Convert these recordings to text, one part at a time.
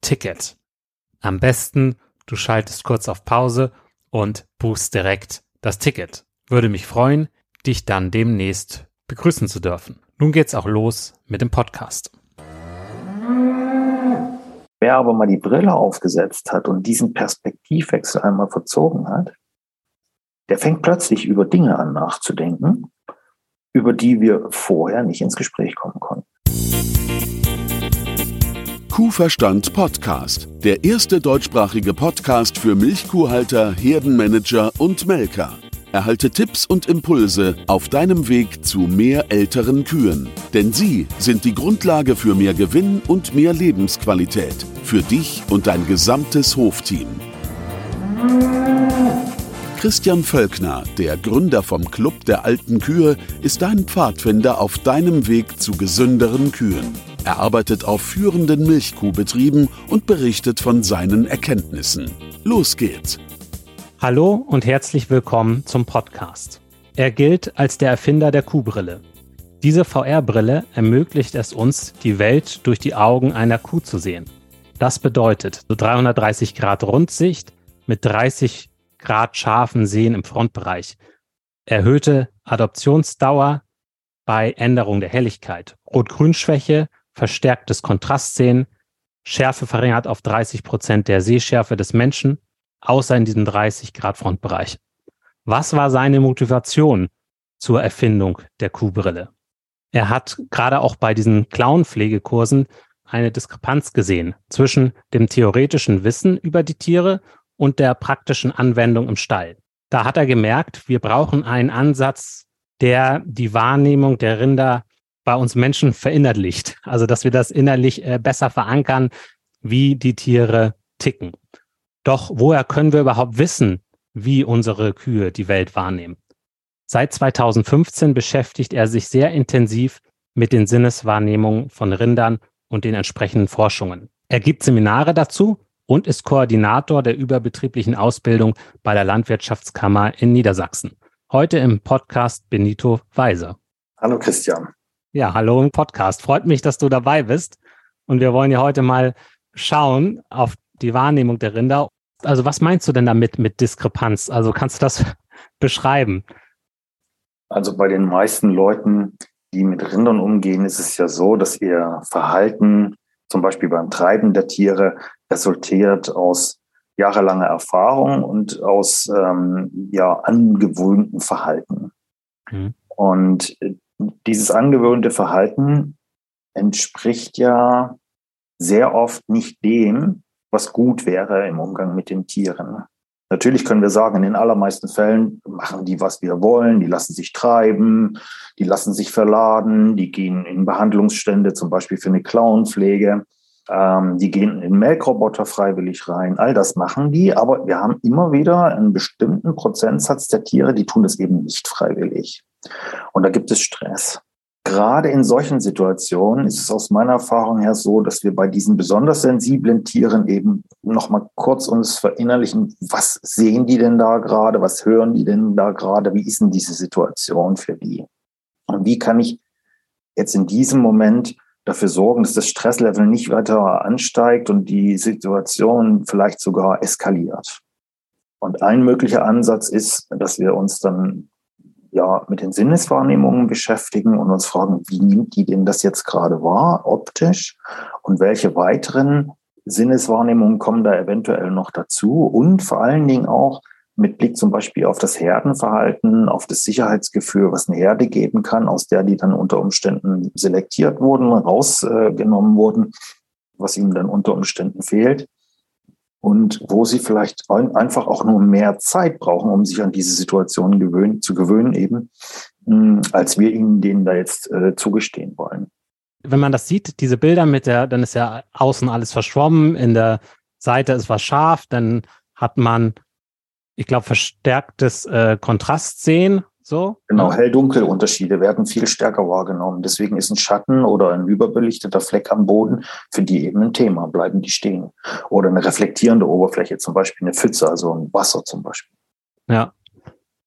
Ticket. Am besten, du schaltest kurz auf Pause und buchst direkt das Ticket. Würde mich freuen, dich dann demnächst begrüßen zu dürfen. Nun geht's auch los mit dem Podcast. Wer aber mal die Brille aufgesetzt hat und diesen Perspektivwechsel einmal verzogen hat, der fängt plötzlich über Dinge an nachzudenken, über die wir vorher nicht ins Gespräch kommen konnten. Kuhverstand Podcast, der erste deutschsprachige Podcast für Milchkuhhalter, Herdenmanager und Melker. Erhalte Tipps und Impulse auf deinem Weg zu mehr älteren Kühen. Denn sie sind die Grundlage für mehr Gewinn und mehr Lebensqualität. Für dich und dein gesamtes Hofteam. Christian Völkner, der Gründer vom Club der alten Kühe, ist dein Pfadfinder auf deinem Weg zu gesünderen Kühen. Er arbeitet auf führenden Milchkuhbetrieben und berichtet von seinen Erkenntnissen. Los geht's! Hallo und herzlich willkommen zum Podcast. Er gilt als der Erfinder der Kuhbrille. Diese VR-Brille ermöglicht es uns, die Welt durch die Augen einer Kuh zu sehen. Das bedeutet so 330 Grad Rundsicht mit 30 Grad scharfen Sehen im Frontbereich, erhöhte Adoptionsdauer bei Änderung der Helligkeit, Rot-Grün-Schwäche verstärktes Kontrastsehen, Schärfe verringert auf 30 Prozent der Sehschärfe des Menschen, außer in diesem 30 Grad Frontbereich. Was war seine Motivation zur Erfindung der Kuhbrille? Er hat gerade auch bei diesen Clown-Pflegekursen eine Diskrepanz gesehen zwischen dem theoretischen Wissen über die Tiere und der praktischen Anwendung im Stall. Da hat er gemerkt, wir brauchen einen Ansatz, der die Wahrnehmung der Rinder bei uns Menschen verinnerlicht. Also, dass wir das innerlich äh, besser verankern, wie die Tiere ticken. Doch woher können wir überhaupt wissen, wie unsere Kühe die Welt wahrnehmen? Seit 2015 beschäftigt er sich sehr intensiv mit den Sinneswahrnehmungen von Rindern und den entsprechenden Forschungen. Er gibt Seminare dazu und ist Koordinator der überbetrieblichen Ausbildung bei der Landwirtschaftskammer in Niedersachsen. Heute im Podcast Benito Weiser. Hallo Christian. Ja, hallo im Podcast. Freut mich, dass du dabei bist. Und wir wollen ja heute mal schauen auf die Wahrnehmung der Rinder. Also was meinst du denn damit mit Diskrepanz? Also kannst du das beschreiben? Also bei den meisten Leuten, die mit Rindern umgehen, ist es ja so, dass ihr Verhalten, zum Beispiel beim Treiben der Tiere, resultiert aus jahrelanger Erfahrung und aus ähm, ja, angewöhnten Verhalten. Mhm. Und dieses angewöhnte Verhalten entspricht ja sehr oft nicht dem, was gut wäre im Umgang mit den Tieren. Natürlich können wir sagen, in den allermeisten Fällen machen die, was wir wollen, die lassen sich treiben, die lassen sich verladen, die gehen in Behandlungsstände, zum Beispiel für eine Clownpflege, ähm, die gehen in Melkroboter freiwillig rein, all das machen die, aber wir haben immer wieder einen bestimmten Prozentsatz der Tiere, die tun das eben nicht freiwillig. Und da gibt es Stress gerade in solchen Situationen ist es aus meiner Erfahrung her so, dass wir bei diesen besonders sensiblen Tieren eben nochmal kurz uns verinnerlichen, was sehen die denn da gerade, was hören die denn da gerade, wie ist denn diese Situation für die? Und wie kann ich jetzt in diesem Moment dafür sorgen, dass das Stresslevel nicht weiter ansteigt und die Situation vielleicht sogar eskaliert? Und ein möglicher Ansatz ist, dass wir uns dann ja mit den Sinneswahrnehmungen beschäftigen und uns fragen, wie nimmt die denn das jetzt gerade wahr, optisch? Und welche weiteren Sinneswahrnehmungen kommen da eventuell noch dazu? Und vor allen Dingen auch mit Blick zum Beispiel auf das Herdenverhalten, auf das Sicherheitsgefühl, was eine Herde geben kann, aus der die dann unter Umständen selektiert wurden, rausgenommen wurden, was ihnen dann unter Umständen fehlt und wo sie vielleicht einfach auch nur mehr Zeit brauchen, um sich an diese Situation gewöhnen, zu gewöhnen, eben, hm, als wir ihnen denen da jetzt äh, zugestehen wollen. Wenn man das sieht, diese Bilder mit der, dann ist ja außen alles verschwommen, in der Seite ist was scharf, dann hat man, ich glaube, verstärktes äh, Kontrastsehen so? Genau, Hell-Dunkel-Unterschiede werden viel stärker wahrgenommen. Deswegen ist ein Schatten oder ein überbelichteter Fleck am Boden für die eben ein Thema, bleiben die stehen. Oder eine reflektierende Oberfläche, zum Beispiel eine Pfütze, also ein Wasser zum Beispiel. Ja.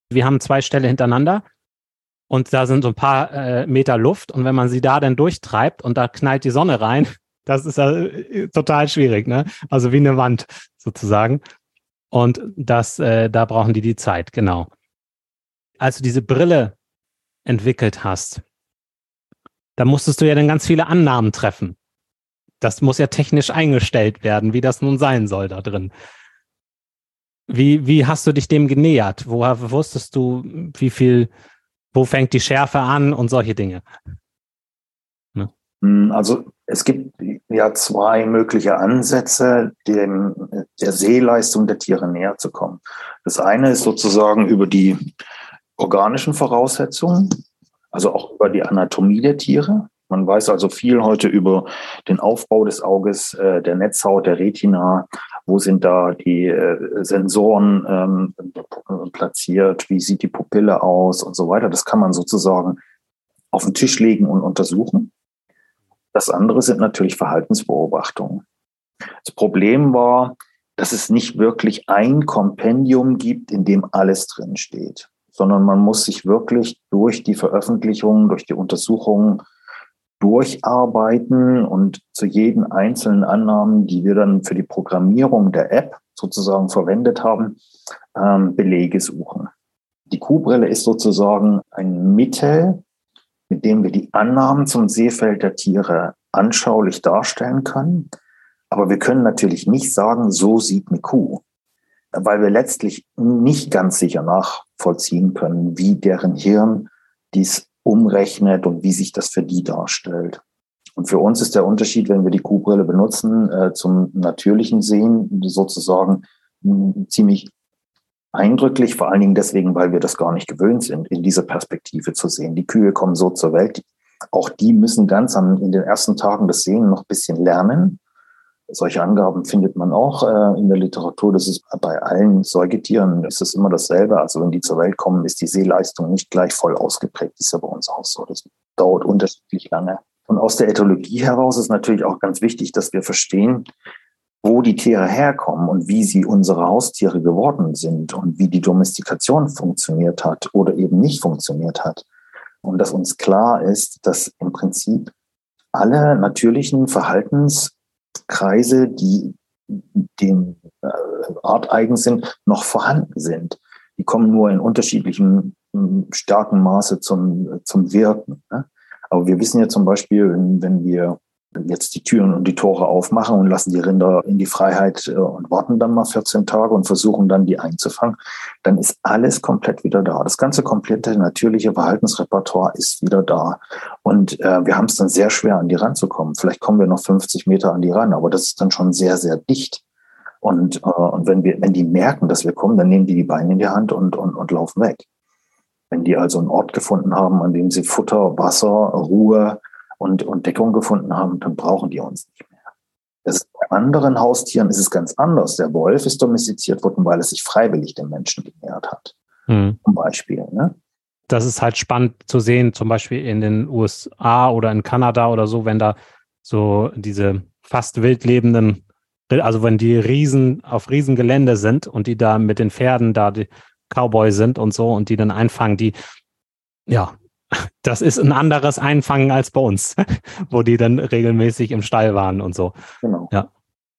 Wir haben zwei Ställe hintereinander und da sind so ein paar äh, Meter Luft und wenn man sie da dann durchtreibt und da knallt die Sonne rein, das ist äh, total schwierig, ne? Also wie eine Wand sozusagen. Und das, äh, da brauchen die die Zeit, genau als du diese Brille entwickelt hast, da musstest du ja dann ganz viele Annahmen treffen. Das muss ja technisch eingestellt werden, wie das nun sein soll da drin. Wie, wie hast du dich dem genähert? Woher wusstest du, wie viel, wo fängt die Schärfe an und solche Dinge? Ne? Also es gibt ja zwei mögliche Ansätze, dem, der Sehleistung der Tiere näher zu kommen. Das eine ist sozusagen über die organischen Voraussetzungen, also auch über die Anatomie der Tiere. Man weiß also viel heute über den Aufbau des Auges, äh, der Netzhaut, der Retina. Wo sind da die äh, Sensoren ähm, platziert? Wie sieht die Pupille aus und so weiter? Das kann man sozusagen auf den Tisch legen und untersuchen. Das andere sind natürlich Verhaltensbeobachtungen. Das Problem war, dass es nicht wirklich ein Kompendium gibt, in dem alles drin steht sondern man muss sich wirklich durch die Veröffentlichungen, durch die Untersuchungen durcharbeiten und zu jeden einzelnen Annahmen, die wir dann für die Programmierung der App sozusagen verwendet haben, ähm, Belege suchen. Die Kuhbrille ist sozusagen ein Mittel, mit dem wir die Annahmen zum Sehfeld der Tiere anschaulich darstellen können. Aber wir können natürlich nicht sagen, so sieht eine Kuh weil wir letztlich nicht ganz sicher nachvollziehen können, wie deren Hirn dies umrechnet und wie sich das für die darstellt. Und für uns ist der Unterschied, wenn wir die Kuhbrille benutzen, äh, zum natürlichen Sehen sozusagen ziemlich eindrücklich, vor allen Dingen deswegen, weil wir das gar nicht gewöhnt sind, in dieser Perspektive zu sehen. Die Kühe kommen so zur Welt. Auch die müssen ganz in den ersten Tagen des Sehen noch ein bisschen lernen. Solche Angaben findet man auch äh, in der Literatur. Das ist bei allen Säugetieren ist es immer dasselbe. Also wenn die zur Welt kommen, ist die Sehleistung nicht gleich voll ausgeprägt. Das ist ja bei uns auch so. Das dauert unterschiedlich lange. Und aus der Ethologie heraus ist natürlich auch ganz wichtig, dass wir verstehen, wo die Tiere herkommen und wie sie unsere Haustiere geworden sind und wie die Domestikation funktioniert hat oder eben nicht funktioniert hat. Und dass uns klar ist, dass im Prinzip alle natürlichen Verhaltens Kreise, die dem äh, arteigen sind, noch vorhanden sind. Die kommen nur in unterschiedlichem starken Maße zum, zum Wirken. Ne? Aber wir wissen ja zum Beispiel, wenn wir jetzt die Türen und die Tore aufmachen und lassen die Rinder in die Freiheit äh, und warten dann mal 14 Tage und versuchen dann die einzufangen, dann ist alles komplett wieder da. Das ganze komplette natürliche Verhaltensrepertoire ist wieder da. Und äh, wir haben es dann sehr schwer, an die ranzukommen. Vielleicht kommen wir noch 50 Meter an die ran, aber das ist dann schon sehr, sehr dicht. Und, äh, und wenn wir, wenn die merken, dass wir kommen, dann nehmen die die Beine in die Hand und, und, und laufen weg. Wenn die also einen Ort gefunden haben, an dem sie Futter, Wasser, Ruhe, und, und Deckung gefunden haben, dann brauchen die uns nicht mehr. Das, bei anderen Haustieren ist es ganz anders. Der Wolf ist domestiziert worden, weil er sich freiwillig den Menschen genähert hat. Mhm. Zum Beispiel. Ne? Das ist halt spannend zu sehen, zum Beispiel in den USA oder in Kanada oder so, wenn da so diese fast wild lebenden, also wenn die Riesen auf Riesengelände sind und die da mit den Pferden da die Cowboy sind und so und die dann einfangen, die, ja, das ist ein anderes Einfangen als bei uns, wo die dann regelmäßig im Stall waren und so. Genau. Ja.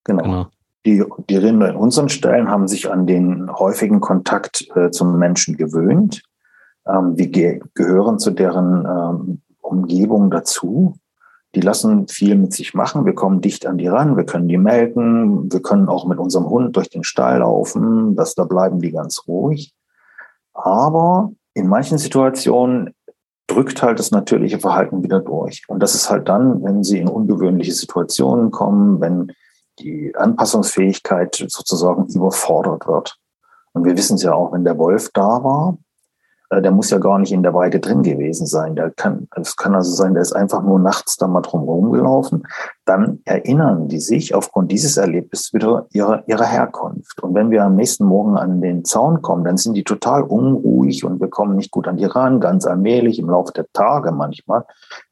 Genau. genau. Die, die Rinder in unseren Ställen haben sich an den häufigen Kontakt äh, zum Menschen gewöhnt. Ähm, wir ge gehören zu deren ähm, Umgebung dazu. Die lassen viel mit sich machen. Wir kommen dicht an die ran. Wir können die melken. Wir können auch mit unserem Hund durch den Stall laufen. Das, da bleiben die ganz ruhig. Aber in manchen Situationen drückt halt das natürliche Verhalten wieder durch. Und das ist halt dann, wenn sie in ungewöhnliche Situationen kommen, wenn die Anpassungsfähigkeit sozusagen überfordert wird. Und wir wissen es ja auch, wenn der Wolf da war, der muss ja gar nicht in der Weide drin gewesen sein. Der kann, es kann also sein, der ist einfach nur nachts da mal drum gelaufen. Dann erinnern die sich aufgrund dieses Erlebnisses wieder ihrer, ihrer Herkunft. Und wenn wir am nächsten Morgen an den Zaun kommen, dann sind die total unruhig und wir kommen nicht gut an die ran. Ganz allmählich im Laufe der Tage manchmal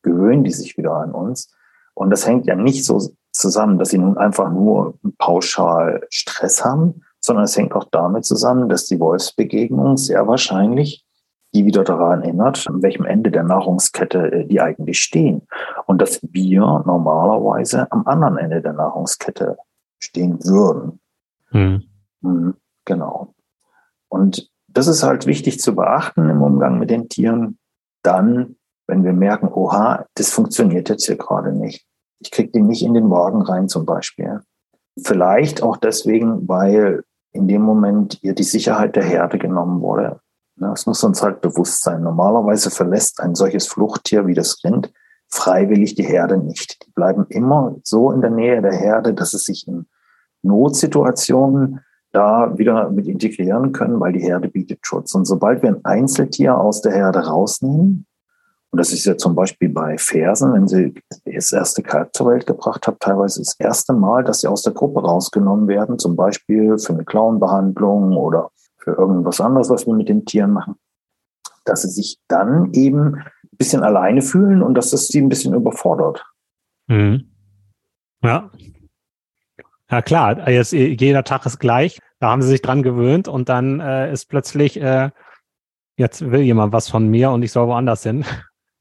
gewöhnen die sich wieder an uns. Und das hängt ja nicht so zusammen, dass sie nun einfach nur pauschal Stress haben, sondern es hängt auch damit zusammen, dass die Wolfsbegegnung sehr wahrscheinlich die wieder daran erinnert, an welchem Ende der Nahrungskette äh, die eigentlich stehen. Und dass wir normalerweise am anderen Ende der Nahrungskette stehen würden. Mhm. Mhm, genau. Und das ist halt wichtig zu beachten im Umgang mit den Tieren. Dann, wenn wir merken, oha, das funktioniert jetzt hier gerade nicht. Ich kriege den nicht in den Wagen rein zum Beispiel. Vielleicht auch deswegen, weil in dem Moment ihr die Sicherheit der Herde genommen wurde. Das muss uns halt bewusst sein. Normalerweise verlässt ein solches Fluchttier wie das Rind freiwillig die Herde nicht. Die bleiben immer so in der Nähe der Herde, dass es sich in Notsituationen da wieder mit integrieren können, weil die Herde bietet Schutz. Und sobald wir ein Einzeltier aus der Herde rausnehmen, und das ist ja zum Beispiel bei Fersen, wenn sie das erste Kalb zur Welt gebracht haben, teilweise das erste Mal, dass sie aus der Gruppe rausgenommen werden, zum Beispiel für eine Klauenbehandlung oder für irgendwas anderes, was wir mit den Tieren machen, dass sie sich dann eben ein bisschen alleine fühlen und dass das sie ein bisschen überfordert. Mhm. Ja. Ja klar, jetzt jeder Tag ist gleich. Da haben sie sich dran gewöhnt und dann äh, ist plötzlich, äh, jetzt will jemand was von mir und ich soll woanders hin.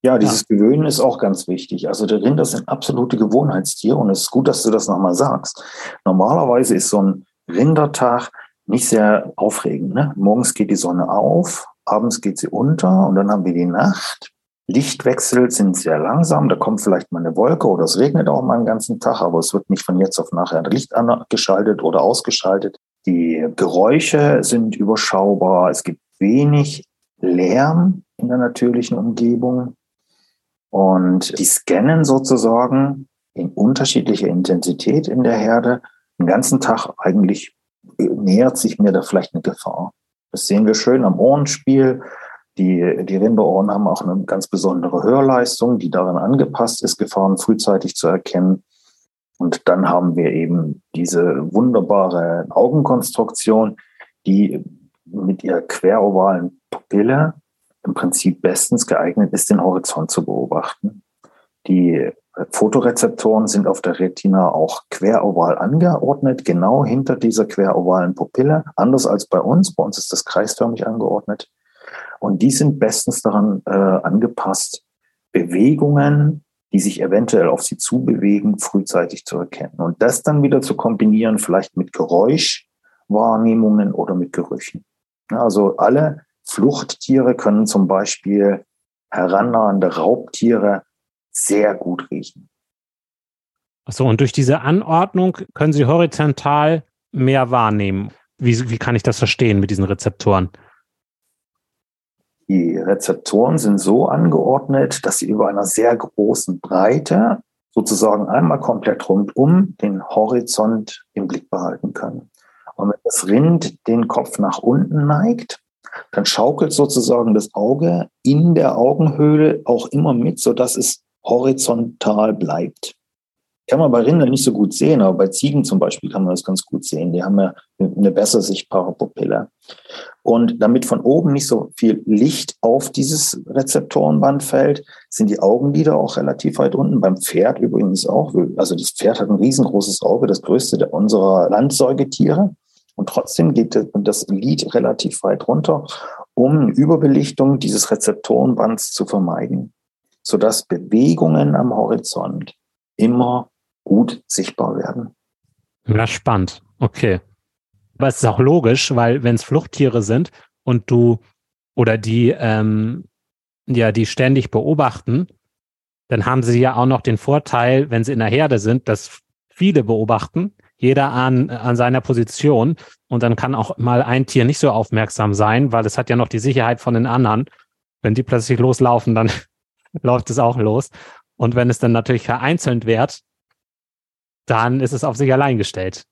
Ja, dieses ja. Gewöhnen ist auch ganz wichtig. Also der Rinder sind absolute Gewohnheitstiere und es ist gut, dass du das nochmal sagst. Normalerweise ist so ein Rindertag nicht sehr aufregend. Ne? Morgens geht die Sonne auf, abends geht sie unter und dann haben wir die Nacht. Lichtwechsel sind sehr langsam, da kommt vielleicht mal eine Wolke oder es regnet auch mal einen ganzen Tag, aber es wird nicht von jetzt auf nachher Licht angeschaltet oder ausgeschaltet. Die Geräusche sind überschaubar, es gibt wenig Lärm in der natürlichen Umgebung und die scannen sozusagen in unterschiedlicher Intensität in der Herde den ganzen Tag eigentlich nähert sich mir da vielleicht eine Gefahr. Das sehen wir schön am Ohrenspiel. Die, die Rinderohren haben auch eine ganz besondere Hörleistung, die daran angepasst ist, Gefahren frühzeitig zu erkennen. Und dann haben wir eben diese wunderbare Augenkonstruktion, die mit ihrer querovalen Pupille im Prinzip bestens geeignet ist, den Horizont zu beobachten. Die Fotorezeptoren sind auf der Retina auch queroval angeordnet, genau hinter dieser querovalen Pupille, anders als bei uns. Bei uns ist das kreisförmig angeordnet. Und die sind bestens daran äh, angepasst, Bewegungen, die sich eventuell auf sie zubewegen, frühzeitig zu erkennen. Und das dann wieder zu kombinieren, vielleicht mit Geräusch, Wahrnehmungen oder mit Gerüchen. Also alle Fluchttiere können zum Beispiel herannahende Raubtiere sehr gut riechen. Achso, und durch diese Anordnung können Sie horizontal mehr wahrnehmen. Wie, wie kann ich das verstehen mit diesen Rezeptoren? Die Rezeptoren sind so angeordnet, dass sie über einer sehr großen Breite sozusagen einmal komplett rundum den Horizont im Blick behalten können. Und wenn das Rind den Kopf nach unten neigt, dann schaukelt sozusagen das Auge in der Augenhöhle auch immer mit, sodass es horizontal bleibt. Kann man bei Rindern nicht so gut sehen, aber bei Ziegen zum Beispiel kann man das ganz gut sehen. Die haben ja eine besser sichtbare Pupille. Und damit von oben nicht so viel Licht auf dieses Rezeptorenband fällt, sind die Augenlider auch relativ weit unten. Beim Pferd übrigens auch. Also das Pferd hat ein riesengroßes Auge, das größte unserer Landsäugetiere. Und trotzdem geht das Lid relativ weit runter, um Überbelichtung dieses Rezeptorenbands zu vermeiden, sodass Bewegungen am Horizont immer gut sichtbar werden. Ja, spannend. Okay. Aber es ist auch logisch, weil wenn es Fluchttiere sind und du oder die, ähm, ja, die ständig beobachten, dann haben sie ja auch noch den Vorteil, wenn sie in der Herde sind, dass viele beobachten, jeder an, an seiner Position und dann kann auch mal ein Tier nicht so aufmerksam sein, weil es hat ja noch die Sicherheit von den anderen. Wenn die plötzlich loslaufen, dann läuft es auch los. Und wenn es dann natürlich vereinzelt wird, dann ist es auf sich allein gestellt.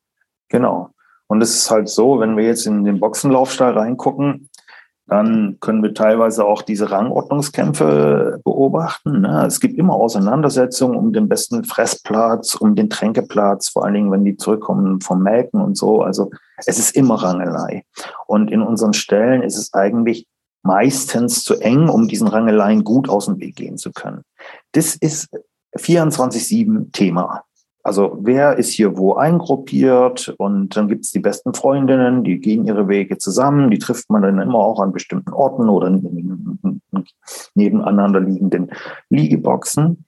Genau. Und es ist halt so, wenn wir jetzt in den Boxenlaufstall reingucken, dann können wir teilweise auch diese Rangordnungskämpfe beobachten. Ne? Es gibt immer Auseinandersetzungen um den besten Fressplatz, um den Tränkeplatz, vor allen Dingen, wenn die zurückkommen vom Melken und so. Also es ist immer Rangelei. Und in unseren Stellen ist es eigentlich meistens zu eng, um diesen Rangeleien gut aus dem Weg gehen zu können. Das ist 24-7 Thema. Also wer ist hier wo eingruppiert und dann gibt es die besten Freundinnen, die gehen ihre Wege zusammen, die trifft man dann immer auch an bestimmten Orten oder nebeneinander liegenden Liegeboxen.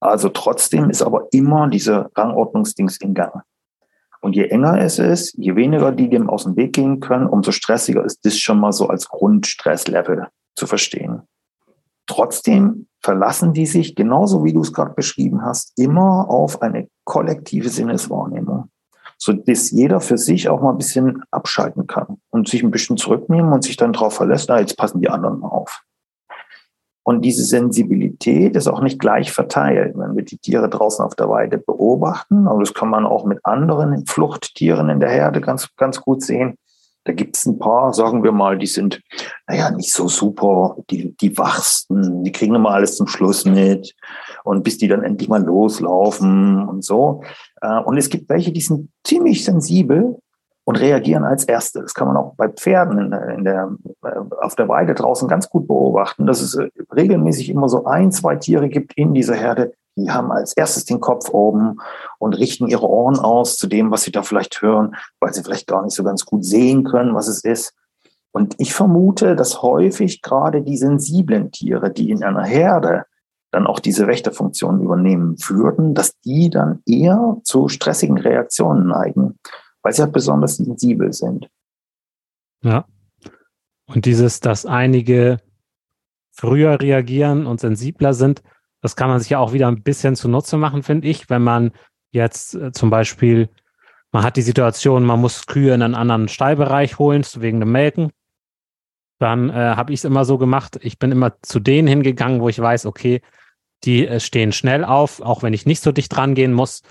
Also trotzdem ist aber immer diese Rangordnungsdings in Gang. Und je enger es ist, je weniger die dem aus dem Weg gehen können, umso stressiger ist das schon mal so als Grundstresslevel zu verstehen. Trotzdem verlassen die sich, genauso wie du es gerade beschrieben hast, immer auf eine kollektive Sinneswahrnehmung, so dass jeder für sich auch mal ein bisschen abschalten kann und sich ein bisschen zurücknehmen und sich dann darauf verlässt, na, jetzt passen die anderen mal auf. Und diese Sensibilität ist auch nicht gleich verteilt. Wenn wir die Tiere draußen auf der Weide beobachten, aber das kann man auch mit anderen Fluchttieren in der Herde ganz, ganz gut sehen. Da gibt es ein paar, sagen wir mal, die sind, naja, nicht so super, die, die wachsten, die kriegen immer alles zum Schluss mit und bis die dann endlich mal loslaufen und so. Äh, und es gibt welche, die sind ziemlich sensibel und reagieren als Erste. Das kann man auch bei Pferden in der, in der, äh, auf der Weide draußen ganz gut beobachten, dass es äh, regelmäßig immer so ein, zwei Tiere gibt in dieser Herde, die haben als erstes den Kopf oben und richten ihre Ohren aus zu dem, was sie da vielleicht hören, weil sie vielleicht gar nicht so ganz gut sehen können, was es ist. Und ich vermute, dass häufig gerade die sensiblen Tiere, die in einer Herde dann auch diese Wächterfunktion übernehmen würden, dass die dann eher zu stressigen Reaktionen neigen weil sie halt besonders sensibel sind. Ja. Und dieses, dass einige früher reagieren und sensibler sind, das kann man sich ja auch wieder ein bisschen zunutze machen, finde ich, wenn man jetzt äh, zum Beispiel, man hat die Situation, man muss Kühe in einen anderen Stallbereich holen, wegen dem Melken. Dann äh, habe ich es immer so gemacht, ich bin immer zu denen hingegangen, wo ich weiß, okay, die äh, stehen schnell auf, auch wenn ich nicht so dicht rangehen muss.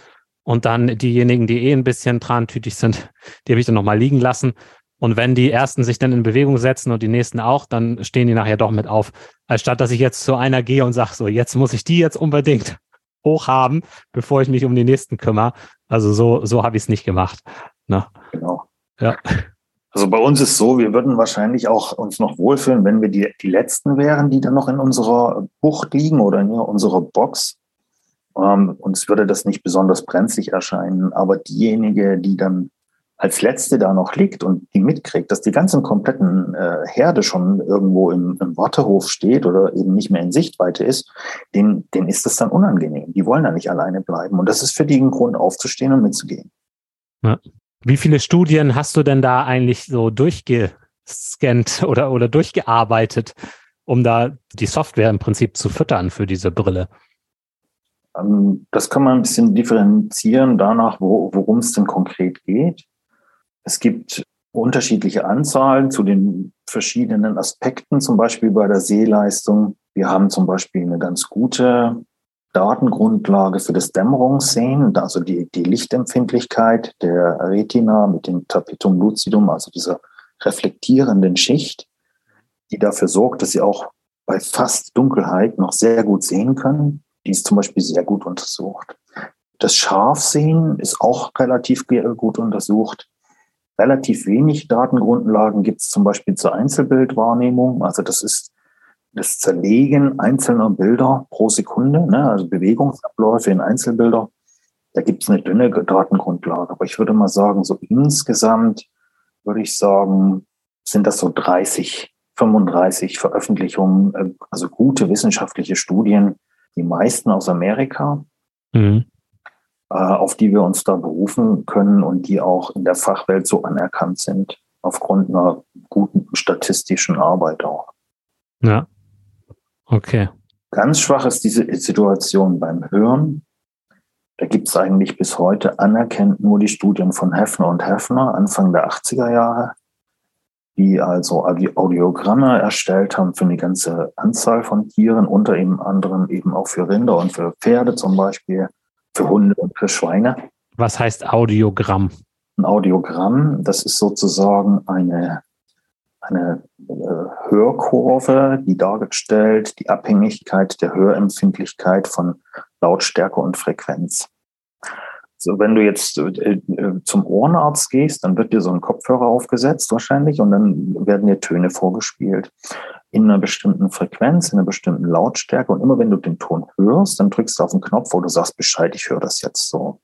Und dann diejenigen, die eh ein bisschen trantütig sind, die habe ich dann nochmal liegen lassen. Und wenn die ersten sich dann in Bewegung setzen und die nächsten auch, dann stehen die nachher doch mit auf. Als statt, dass ich jetzt zu einer gehe und sage, so, jetzt muss ich die jetzt unbedingt hochhaben, bevor ich mich um die nächsten kümmere. Also so, so habe ich es nicht gemacht. Ne? Genau. Ja. Also bei uns ist so, wir würden wahrscheinlich auch uns noch wohlfühlen, wenn wir die, die Letzten wären, die dann noch in unserer Bucht liegen oder in unserer Box. Ähm, uns würde das nicht besonders brenzlig erscheinen, aber diejenige, die dann als letzte da noch liegt und die mitkriegt, dass die ganzen kompletten äh, Herde schon irgendwo im, im Wartehof steht oder eben nicht mehr in Sichtweite ist, denen, denen ist das dann unangenehm. Die wollen da nicht alleine bleiben. Und das ist für die ein Grund, aufzustehen und mitzugehen. Ja. Wie viele Studien hast du denn da eigentlich so durchgescannt oder, oder durchgearbeitet, um da die Software im Prinzip zu füttern für diese Brille? Ähm, das kann man ein bisschen differenzieren danach, worum es denn konkret geht. Es gibt unterschiedliche Anzahlen zu den verschiedenen Aspekten, zum Beispiel bei der Sehleistung. Wir haben zum Beispiel eine ganz gute Datengrundlage für das Dämmerungssehen, also die, die Lichtempfindlichkeit der Retina mit dem Tapetum lucidum, also dieser reflektierenden Schicht, die dafür sorgt, dass sie auch bei fast Dunkelheit noch sehr gut sehen können. Die ist zum Beispiel sehr gut untersucht. Das Scharfsehen ist auch relativ gut untersucht. Relativ wenig Datengrundlagen gibt es zum Beispiel zur Einzelbildwahrnehmung. Also das ist das Zerlegen einzelner Bilder pro Sekunde, ne, also Bewegungsabläufe in Einzelbilder. Da gibt es eine dünne Datengrundlage. Aber ich würde mal sagen, so insgesamt würde ich sagen, sind das so 30, 35 Veröffentlichungen, äh, also gute wissenschaftliche Studien, die meisten aus Amerika, mhm. äh, auf die wir uns da berufen können und die auch in der Fachwelt so anerkannt sind, aufgrund einer guten statistischen Arbeit auch. Ja. Okay. Ganz schwach ist diese Situation beim Hören. Da gibt es eigentlich bis heute anerkennt nur die Studien von Hefner und Hefner Anfang der 80er Jahre die also Audiogramme erstellt haben für eine ganze Anzahl von Tieren, unter anderem eben auch für Rinder und für Pferde zum Beispiel, für Hunde und für Schweine. Was heißt Audiogramm? Ein Audiogramm, das ist sozusagen eine, eine äh, Hörkurve, die dargestellt die Abhängigkeit der Hörempfindlichkeit von Lautstärke und Frequenz. So, wenn du jetzt äh, zum Ohrenarzt gehst, dann wird dir so ein Kopfhörer aufgesetzt wahrscheinlich und dann werden dir Töne vorgespielt in einer bestimmten Frequenz, in einer bestimmten Lautstärke. Und immer wenn du den Ton hörst, dann drückst du auf den Knopf, wo du sagst Bescheid, ich höre das jetzt so.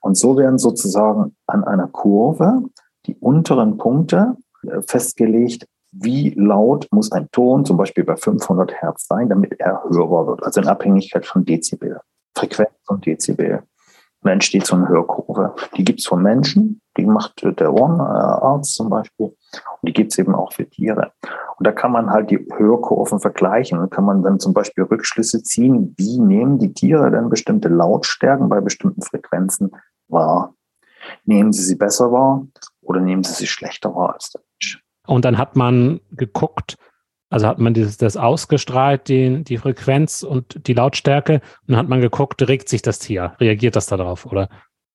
Und so werden sozusagen an einer Kurve die unteren Punkte äh, festgelegt, wie laut muss ein Ton zum Beispiel bei 500 Hertz sein, damit er hörbar wird, also in Abhängigkeit von Dezibel, Frequenz und Dezibel. Entsteht so eine Hörkurve. Die gibt es von Menschen, die macht der Ohrenarzt zum Beispiel. Und die gibt es eben auch für Tiere. Und da kann man halt die Hörkurven vergleichen und kann man dann zum Beispiel Rückschlüsse ziehen, wie nehmen die Tiere denn bestimmte Lautstärken bei bestimmten Frequenzen wahr. Nehmen sie sie besser wahr oder nehmen sie sie schlechter wahr als der Mensch? Und dann hat man geguckt, also hat man dieses, das ausgestrahlt, die, die Frequenz und die Lautstärke, und hat man geguckt, regt sich das Tier, reagiert das darauf, oder?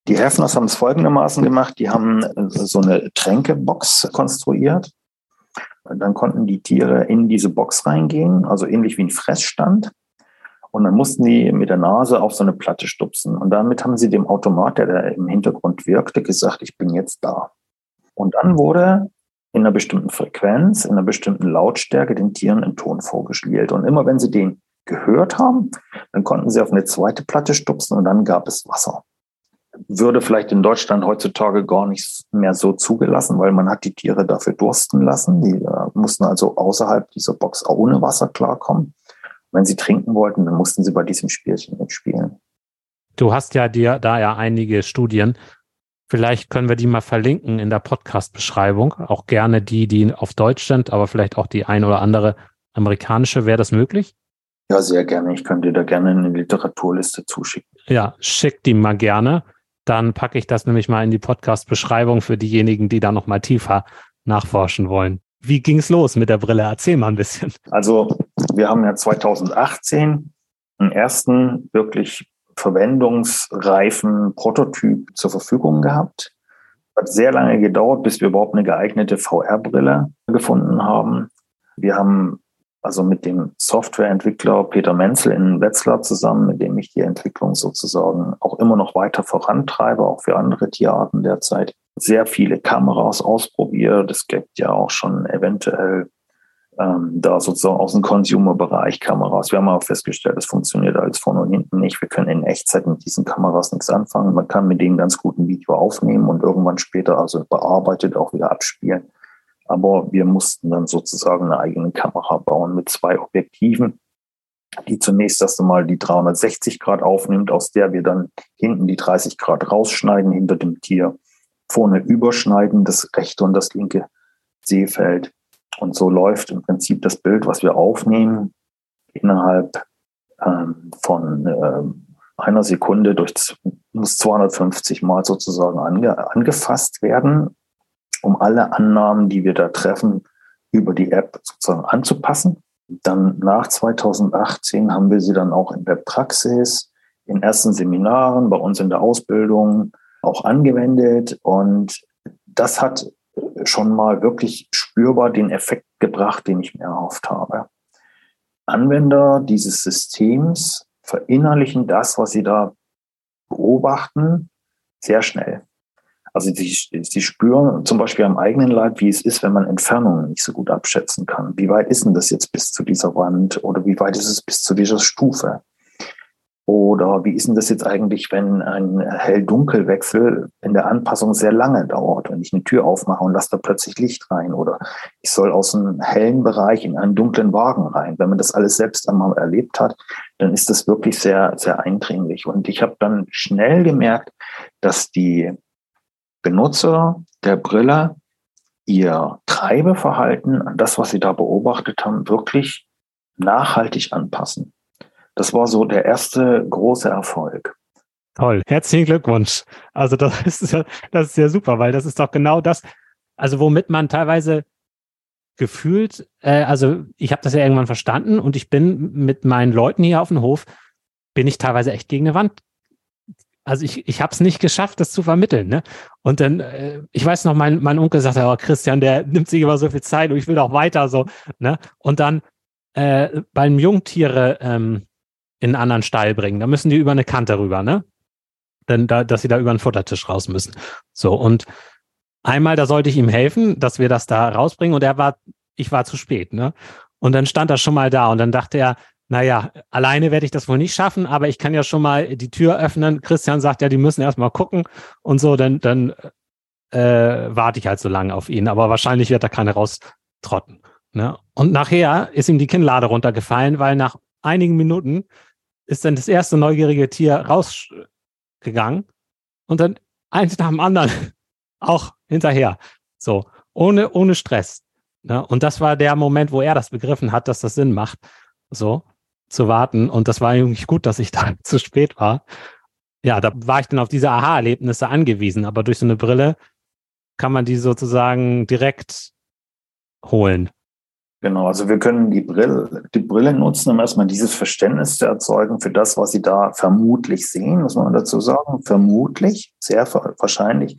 Die Hefners haben es folgendermaßen gemacht, die haben so eine Tränkebox konstruiert. Dann konnten die Tiere in diese Box reingehen, also ähnlich wie ein Fressstand. Und dann mussten die mit der Nase auf so eine Platte stupsen. Und damit haben sie dem Automat, der da im Hintergrund wirkte, gesagt, ich bin jetzt da. Und dann wurde in einer bestimmten Frequenz, in einer bestimmten Lautstärke den Tieren einen Ton vorgespielt. Und immer wenn sie den gehört haben, dann konnten sie auf eine zweite Platte stupsen und dann gab es Wasser. Würde vielleicht in Deutschland heutzutage gar nicht mehr so zugelassen, weil man hat die Tiere dafür dursten lassen. Die äh, mussten also außerhalb dieser Box auch ohne Wasser klarkommen. Wenn sie trinken wollten, dann mussten sie bei diesem Spielchen mitspielen. Du hast ja dir da ja einige Studien Vielleicht können wir die mal verlinken in der Podcast-Beschreibung. Auch gerne die, die auf Deutsch sind, aber vielleicht auch die ein oder andere amerikanische. Wäre das möglich? Ja, sehr gerne. Ich könnte dir da gerne eine Literaturliste zuschicken. Ja, schick die mal gerne. Dann packe ich das nämlich mal in die Podcast-Beschreibung für diejenigen, die da noch mal tiefer nachforschen wollen. Wie ging es los mit der Brille? Erzähl mal ein bisschen. Also, wir haben ja 2018 einen ersten wirklich verwendungsreifen Prototyp zur Verfügung gehabt. Hat sehr lange gedauert, bis wir überhaupt eine geeignete VR-Brille gefunden haben. Wir haben also mit dem Softwareentwickler Peter Menzel in Wetzlar zusammen, mit dem ich die Entwicklung sozusagen auch immer noch weiter vorantreibe, auch für andere Tierarten derzeit, sehr viele Kameras ausprobiert. Es gibt ja auch schon eventuell ähm, da sozusagen aus dem Consumer-Bereich Kameras. Wir haben auch festgestellt, es funktioniert alles vorne und hinten nicht. Wir können in Echtzeit mit diesen Kameras nichts anfangen. Man kann mit denen ganz guten Video aufnehmen und irgendwann später also bearbeitet auch wieder abspielen. Aber wir mussten dann sozusagen eine eigene Kamera bauen mit zwei Objektiven, die zunächst erst einmal die 360 Grad aufnimmt, aus der wir dann hinten die 30 Grad rausschneiden hinter dem Tier vorne überschneiden, das rechte und das linke Sehfeld. Und so läuft im Prinzip das Bild, was wir aufnehmen, innerhalb ähm, von ähm, einer Sekunde durch muss 250 Mal sozusagen ange, angefasst werden, um alle Annahmen, die wir da treffen, über die App sozusagen anzupassen. Dann nach 2018 haben wir sie dann auch in der Praxis, in ersten Seminaren, bei uns in der Ausbildung auch angewendet. Und das hat schon mal wirklich spürbar den Effekt gebracht, den ich mir erhofft habe. Anwender dieses Systems verinnerlichen das, was sie da beobachten, sehr schnell. Also sie, spüren zum Beispiel am eigenen Leib, wie es ist, wenn man Entfernungen nicht so gut abschätzen kann. Wie weit ist denn das jetzt bis zu dieser Wand oder wie weit ist es bis zu dieser Stufe? Oder wie ist denn das jetzt eigentlich, wenn ein Hell-Dunkel-Wechsel in der Anpassung sehr lange dauert, wenn ich eine Tür aufmache und lasse da plötzlich Licht rein? Oder ich soll aus einem hellen Bereich in einen dunklen Wagen rein. Wenn man das alles selbst einmal erlebt hat, dann ist das wirklich sehr, sehr eindringlich. Und ich habe dann schnell gemerkt, dass die Benutzer der Brille ihr Treibeverhalten an das, was sie da beobachtet haben, wirklich nachhaltig anpassen. Das war so der erste große Erfolg. Toll, herzlichen Glückwunsch. Also das ist ja, das ist ja super, weil das ist doch genau das, also womit man teilweise gefühlt, äh, also ich habe das ja irgendwann verstanden und ich bin mit meinen Leuten hier auf dem Hof, bin ich teilweise echt gegen eine Wand. Also ich, ich habe es nicht geschafft, das zu vermitteln. Ne? Und dann, äh, ich weiß noch, mein, mein Onkel sagte, oh Christian, der nimmt sich immer so viel Zeit und ich will auch weiter so. Ne? Und dann äh, beim Jungtiere ähm, in einen anderen Stall bringen. Da müssen die über eine Kante rüber, ne? Denn da, dass sie da über einen Futtertisch raus müssen. So, und einmal, da sollte ich ihm helfen, dass wir das da rausbringen und er war, ich war zu spät, ne? Und dann stand er schon mal da und dann dachte er, naja, alleine werde ich das wohl nicht schaffen, aber ich kann ja schon mal die Tür öffnen. Christian sagt ja, die müssen erst mal gucken und so, dann, dann äh, warte ich halt so lange auf ihn. Aber wahrscheinlich wird da keiner raustrotten. Ne? Und nachher ist ihm die Kinnlade runtergefallen, weil nach einigen Minuten ist dann das erste neugierige Tier rausgegangen und dann eins nach dem anderen auch hinterher. So, ohne, ohne Stress. Ne? Und das war der Moment, wo er das begriffen hat, dass das Sinn macht, so zu warten. Und das war eigentlich gut, dass ich da zu spät war. Ja, da war ich dann auf diese Aha-Erlebnisse angewiesen. Aber durch so eine Brille kann man die sozusagen direkt holen. Genau, also wir können die Brille, die Brille nutzen, um erstmal dieses Verständnis zu erzeugen für das, was Sie da vermutlich sehen, muss man dazu sagen. Vermutlich, sehr wahrscheinlich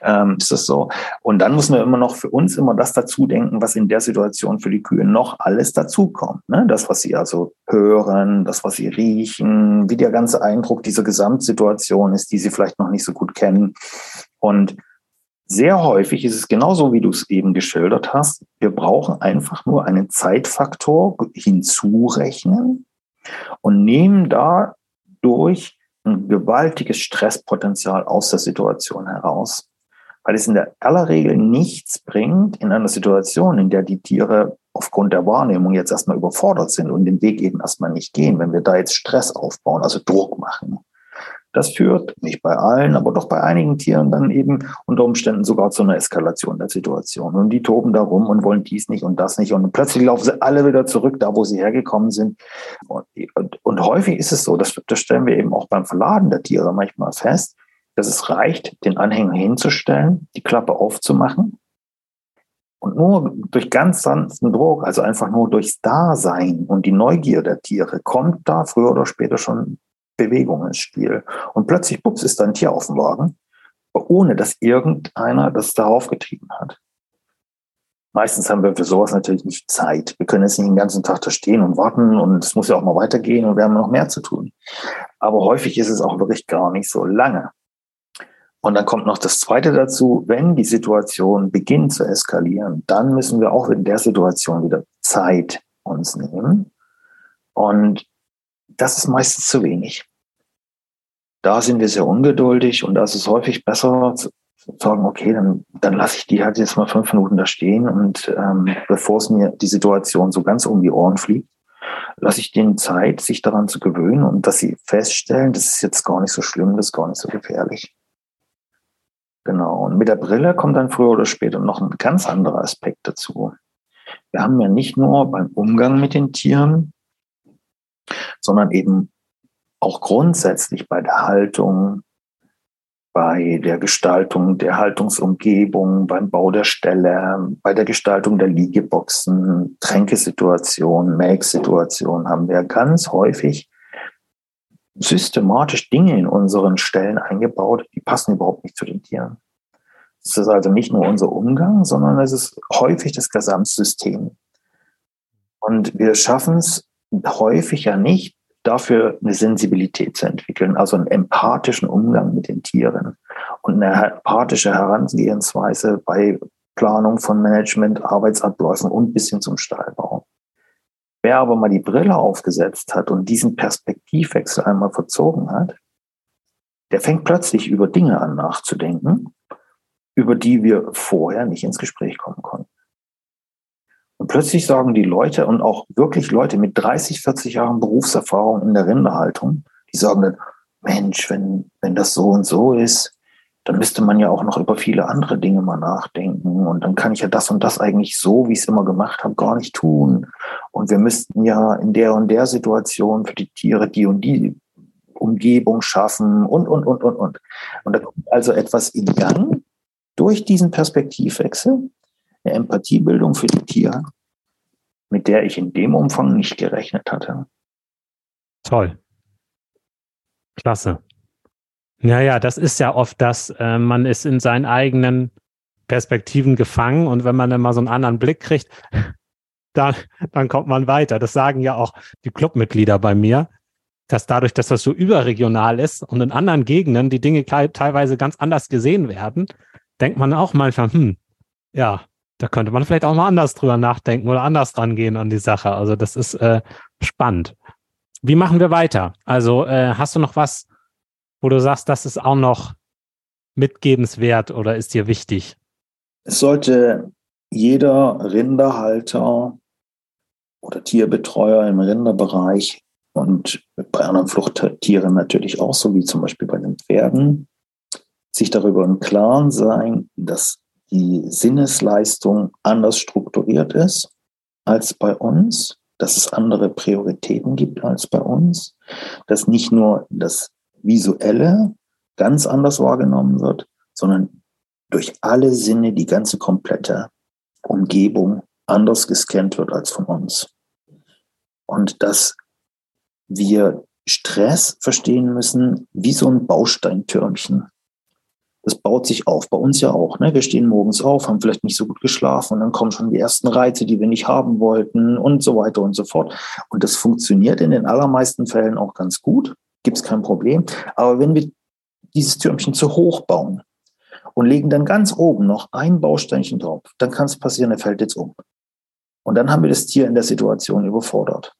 ähm, ist das so. Und dann müssen wir immer noch für uns immer das dazu denken, was in der Situation für die Kühe noch alles dazukommt. Ne? Das, was sie also hören, das, was sie riechen, wie der ganze Eindruck dieser Gesamtsituation ist, die sie vielleicht noch nicht so gut kennen. Und sehr häufig ist es genauso, wie du es eben geschildert hast. Wir brauchen einfach nur einen Zeitfaktor hinzurechnen und nehmen dadurch ein gewaltiges Stresspotenzial aus der Situation heraus. Weil es in der aller Regel nichts bringt in einer Situation, in der die Tiere aufgrund der Wahrnehmung jetzt erstmal überfordert sind und den Weg eben erstmal nicht gehen, wenn wir da jetzt Stress aufbauen, also Druck machen. Das führt, nicht bei allen, aber doch bei einigen Tieren dann eben unter Umständen sogar zu einer Eskalation der Situation. Und die toben da rum und wollen dies nicht und das nicht. Und plötzlich laufen sie alle wieder zurück, da wo sie hergekommen sind. Und, und, und häufig ist es so, das, das stellen wir eben auch beim Verladen der Tiere manchmal fest, dass es reicht, den Anhänger hinzustellen, die Klappe aufzumachen und nur durch ganz sanften Druck, also einfach nur durchs Dasein und die Neugier der Tiere, kommt da früher oder später schon Bewegung ins Spiel. Und plötzlich, bups, ist da ein Tier auf dem Wagen, ohne dass irgendeiner das darauf getrieben hat. Meistens haben wir für sowas natürlich nicht Zeit. Wir können jetzt nicht den ganzen Tag da stehen und warten und es muss ja auch mal weitergehen und wir haben noch mehr zu tun. Aber häufig ist es auch wirklich gar nicht so lange. Und dann kommt noch das Zweite dazu, wenn die Situation beginnt zu eskalieren, dann müssen wir auch in der Situation wieder Zeit uns nehmen und das ist meistens zu wenig. Da sind wir sehr ungeduldig und da ist es häufig besser zu sagen, okay, dann, dann lasse ich die halt jetzt mal fünf Minuten da stehen und ähm, bevor es mir die Situation so ganz um die Ohren fliegt, lasse ich denen Zeit, sich daran zu gewöhnen und dass sie feststellen, das ist jetzt gar nicht so schlimm, das ist gar nicht so gefährlich. Genau. Und mit der Brille kommt dann früher oder später noch ein ganz anderer Aspekt dazu. Wir haben ja nicht nur beim Umgang mit den Tieren, sondern eben auch grundsätzlich bei der Haltung, bei der Gestaltung der Haltungsumgebung, beim Bau der Ställe, bei der Gestaltung der Liegeboxen, Tränkesituationen, Melksituationen haben wir ganz häufig systematisch Dinge in unseren Stellen eingebaut, die passen überhaupt nicht zu den Tieren. Es ist also nicht nur unser Umgang, sondern es ist häufig das Gesamtsystem. Und wir schaffen es häufig ja nicht, dafür eine Sensibilität zu entwickeln, also einen empathischen Umgang mit den Tieren und eine empathische Herangehensweise bei Planung von Management, Arbeitsabläufen und bis hin zum Stallbau. Wer aber mal die Brille aufgesetzt hat und diesen Perspektivwechsel einmal verzogen hat, der fängt plötzlich über Dinge an nachzudenken, über die wir vorher nicht ins Gespräch kommen konnten. Und plötzlich sagen die Leute und auch wirklich Leute mit 30, 40 Jahren Berufserfahrung in der Rinderhaltung, die sagen dann, Mensch, wenn, wenn das so und so ist, dann müsste man ja auch noch über viele andere Dinge mal nachdenken. Und dann kann ich ja das und das eigentlich so, wie ich es immer gemacht habe, gar nicht tun. Und wir müssten ja in der und der Situation für die Tiere die und die Umgebung schaffen und, und, und, und, und. Und da kommt also etwas in Gang durch diesen Perspektivwechsel, eine Empathiebildung für die Tiere, mit der ich in dem Umfang nicht gerechnet hatte. Toll. Klasse. Naja, das ist ja oft das, äh, man ist in seinen eigenen Perspektiven gefangen und wenn man dann mal so einen anderen Blick kriegt, dann, dann kommt man weiter. Das sagen ja auch die Clubmitglieder bei mir, dass dadurch, dass das so überregional ist und in anderen Gegenden die Dinge teilweise ganz anders gesehen werden, denkt man auch manchmal, hm, ja, da könnte man vielleicht auch mal anders drüber nachdenken oder anders rangehen an die Sache. Also das ist äh, spannend. Wie machen wir weiter? Also äh, hast du noch was, wo du sagst, das ist auch noch mitgebenswert oder ist dir wichtig? Es sollte jeder Rinderhalter oder Tierbetreuer im Rinderbereich und bei anderen Fluchttieren natürlich auch so, wie zum Beispiel bei den Pferden, sich darüber im Klaren sein, dass die Sinnesleistung anders strukturiert ist als bei uns, dass es andere Prioritäten gibt als bei uns, dass nicht nur das Visuelle ganz anders wahrgenommen wird, sondern durch alle Sinne die ganze komplette Umgebung anders gescannt wird als von uns. Und dass wir Stress verstehen müssen wie so ein Bausteintürmchen das baut sich auf. Bei uns ja auch. Ne? Wir stehen morgens auf, haben vielleicht nicht so gut geschlafen und dann kommen schon die ersten Reize, die wir nicht haben wollten und so weiter und so fort. Und das funktioniert in den allermeisten Fällen auch ganz gut. Gibt es kein Problem. Aber wenn wir dieses Türmchen zu hoch bauen und legen dann ganz oben noch ein Bausteinchen drauf, dann kann es passieren, er fällt jetzt um. Und dann haben wir das Tier in der Situation überfordert.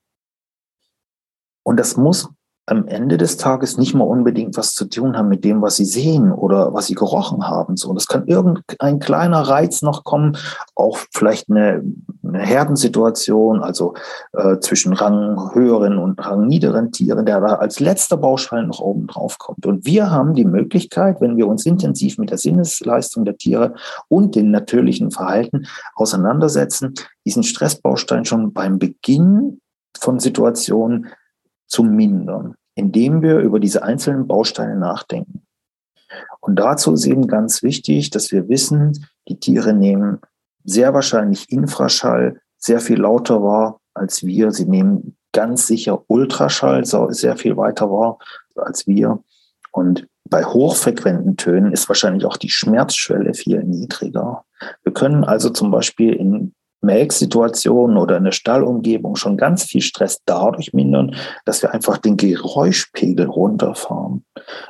Und das muss am Ende des Tages nicht mal unbedingt was zu tun haben mit dem, was sie sehen oder was sie gerochen haben. So, das kann irgendein kleiner Reiz noch kommen, auch vielleicht eine, eine Herdensituation, also äh, zwischen ranghöheren und rangniederen Tieren, der da als letzter Baustein noch oben drauf kommt. Und wir haben die Möglichkeit, wenn wir uns intensiv mit der Sinnesleistung der Tiere und dem natürlichen Verhalten auseinandersetzen, diesen Stressbaustein schon beim Beginn von Situationen zu mindern, indem wir über diese einzelnen Bausteine nachdenken. Und dazu ist eben ganz wichtig, dass wir wissen, die Tiere nehmen sehr wahrscheinlich Infraschall sehr viel lauter wahr als wir. Sie nehmen ganz sicher Ultraschall sehr viel weiter wahr als wir. Und bei hochfrequenten Tönen ist wahrscheinlich auch die Schmerzschwelle viel niedriger. Wir können also zum Beispiel in Melksituation oder in der Stallumgebung schon ganz viel Stress dadurch mindern, dass wir einfach den Geräuschpegel runterfahren.